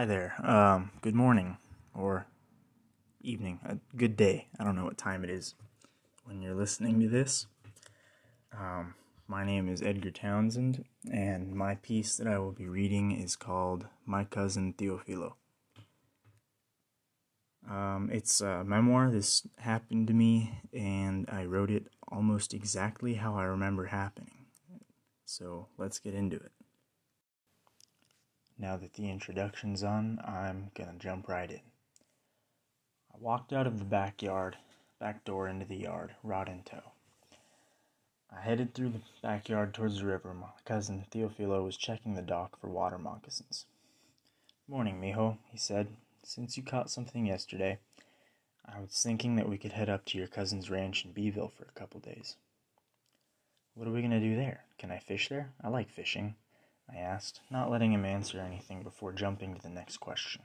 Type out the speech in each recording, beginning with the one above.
Hi there. Um, good morning or evening. A good day. I don't know what time it is when you're listening to this. Um, my name is Edgar Townsend, and my piece that I will be reading is called My Cousin Teofilo. Um, it's a memoir. This happened to me, and I wrote it almost exactly how I remember happening. So let's get into it. Now that the introduction's on, I'm gonna jump right in. I walked out of the backyard, back door into the yard, rod in tow. I headed through the backyard towards the river. My cousin Teofilo was checking the dock for water moccasins. Morning, mijo, he said. Since you caught something yesterday, I was thinking that we could head up to your cousin's ranch in Beeville for a couple days. What are we going to do there? Can I fish there? I like fishing. I asked, not letting him answer anything before jumping to the next question.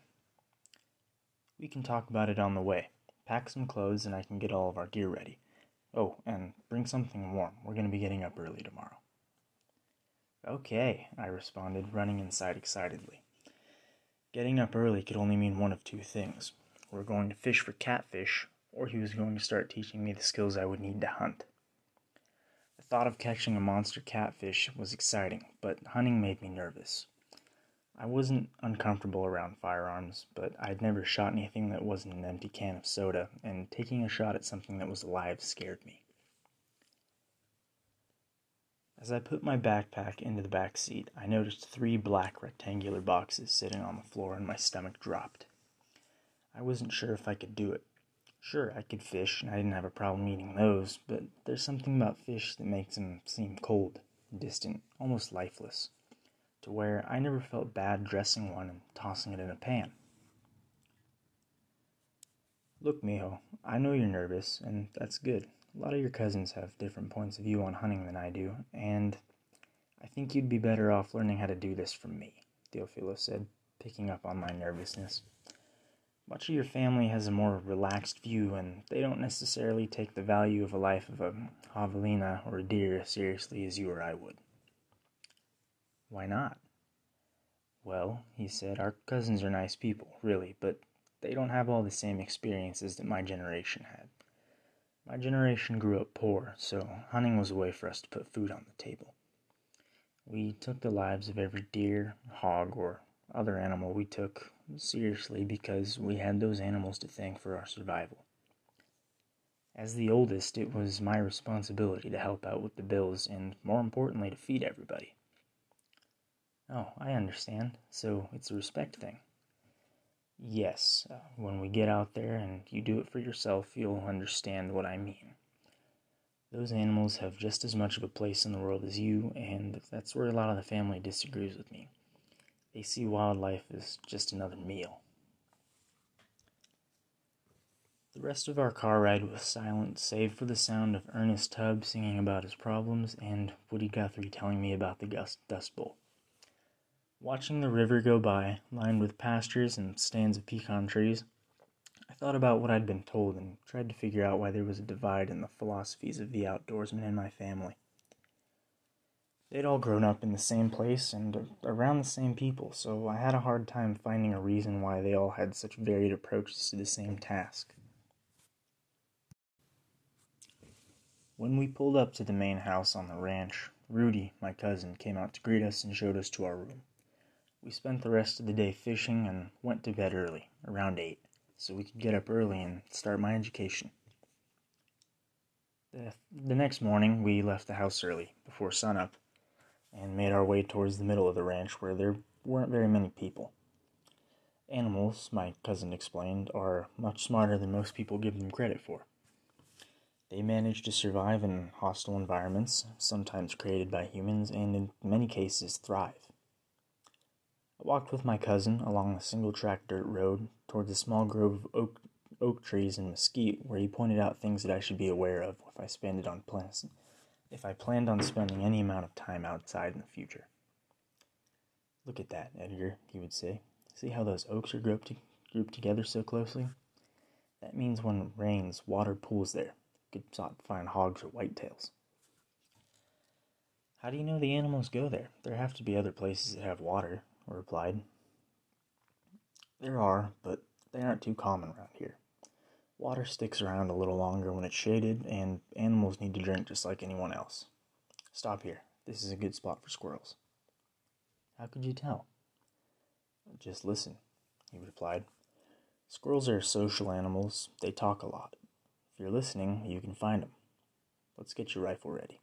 We can talk about it on the way. Pack some clothes and I can get all of our gear ready. Oh, and bring something warm. We're going to be getting up early tomorrow. Okay, I responded, running inside excitedly. Getting up early could only mean one of two things. We're going to fish for catfish, or he was going to start teaching me the skills I would need to hunt thought of catching a monster catfish was exciting, but hunting made me nervous. I wasn't uncomfortable around firearms, but I'd never shot anything that wasn't an empty can of soda, and taking a shot at something that was alive scared me. As I put my backpack into the back seat, I noticed three black rectangular boxes sitting on the floor and my stomach dropped. I wasn't sure if I could do it, Sure, I could fish, and I didn't have a problem eating those, but there's something about fish that makes them seem cold, distant, almost lifeless, to where I never felt bad dressing one and tossing it in a pan. Look, mijo, I know you're nervous, and that's good. A lot of your cousins have different points of view on hunting than I do, and I think you'd be better off learning how to do this from me, Teofilo said, picking up on my nervousness. Much of your family has a more relaxed view, and they don't necessarily take the value of a life of a javelina or a deer as seriously as you or I would. Why not? Well, he said, our cousins are nice people, really, but they don't have all the same experiences that my generation had. My generation grew up poor, so hunting was a way for us to put food on the table. We took the lives of every deer, hog, or other animal we took seriously because we had those animals to thank for our survival. As the oldest, it was my responsibility to help out with the bills and, more importantly, to feed everybody. Oh, I understand. So it's a respect thing. Yes, uh, when we get out there and you do it for yourself, you'll understand what I mean. Those animals have just as much of a place in the world as you, and that's where a lot of the family disagrees with me. They see wildlife as just another meal. The rest of our car ride was silent, save for the sound of Ernest Tubb singing about his problems and Woody Guthrie telling me about the Dust Bowl. Watching the river go by, lined with pastures and stands of pecan trees, I thought about what I'd been told and tried to figure out why there was a divide in the philosophies of the outdoorsmen in my family. They'd all grown up in the same place and around the same people, so I had a hard time finding a reason why they all had such varied approaches to the same task. When we pulled up to the main house on the ranch, Rudy, my cousin, came out to greet us and showed us to our room. We spent the rest of the day fishing and went to bed early, around 8, so we could get up early and start my education. The, the next morning, we left the house early, before sunup, and made our way towards the middle of the ranch where there weren't very many people. Animals, my cousin explained, are much smarter than most people give them credit for. They manage to survive in hostile environments, sometimes created by humans, and in many cases thrive. I walked with my cousin along a single track dirt road towards a small grove of oak, oak trees and mesquite where he pointed out things that I should be aware of if I spend it on plants if I planned on spending any amount of time outside in the future. Look at that, Edgar, he would say. See how those oaks are grouped, grouped together so closely? That means when it rains, water pools there. You could find hogs or whitetails. How do you know the animals go there? There have to be other places that have water, I replied. There are, but they aren't too common around here. Water sticks around a little longer when it's shaded, and animals need to drink just like anyone else. Stop here. This is a good spot for squirrels. How could you tell? Just listen, he replied. Squirrels are social animals. They talk a lot. If you're listening, you can find them. Let's get your rifle ready.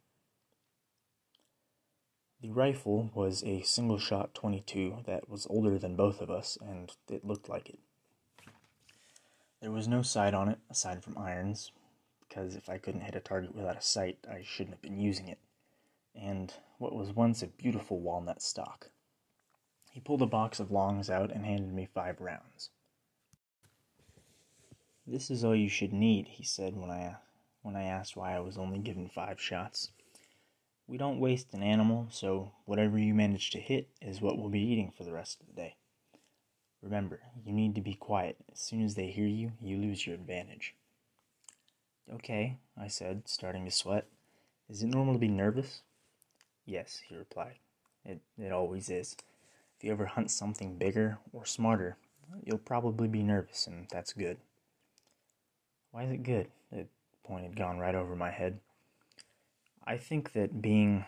The rifle was a single shot 22 that was older than both of us, and it looked like it. There was no sight on it aside from irons, because if I couldn't hit a target without a sight, I shouldn't have been using it, and what was once a beautiful walnut stock. He pulled a box of longs out and handed me five rounds. This is all you should need, he said when I when I asked why I was only given five shots. We don't waste an animal, so whatever you manage to hit is what we'll be eating for the rest of the day. Remember, you need to be quiet. As soon as they hear you, you lose your advantage. Okay, I said, starting to sweat. Is it normal to be nervous? Yes, he replied. It, it always is. If you ever hunt something bigger or smarter, you'll probably be nervous, and that's good. Why is it good? The point had gone right over my head. I think that being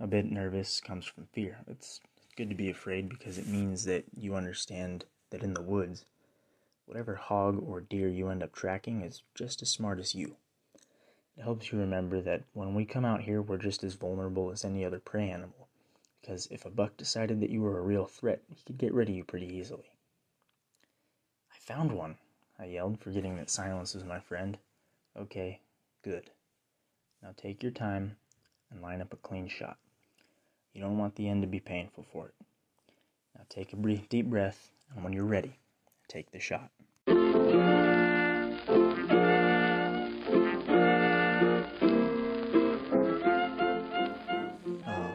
a bit nervous comes from fear. It's good to be afraid because it means that you understand that in the woods, whatever hog or deer you end up tracking is just as smart as you. It helps you remember that when we come out here, we're just as vulnerable as any other prey animal. Because if a buck decided that you were a real threat, he could get rid of you pretty easily. I found one, I yelled, forgetting that silence was my friend. Okay, good. Now take your time and line up a clean shot. You don't want the end to be painful for it. Now take a brief, deep breath, and when you're ready, take the shot. Oh,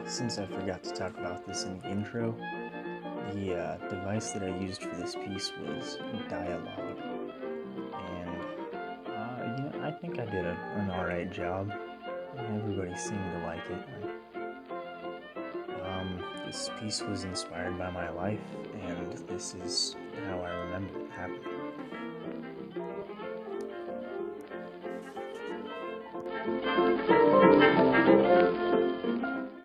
since I forgot to talk about this in the intro, the uh, device that I used for this piece was Dialogue. And I think I did a, an alright job. Everybody seemed to like it. This piece was inspired by my life, and this is how I remember it happening.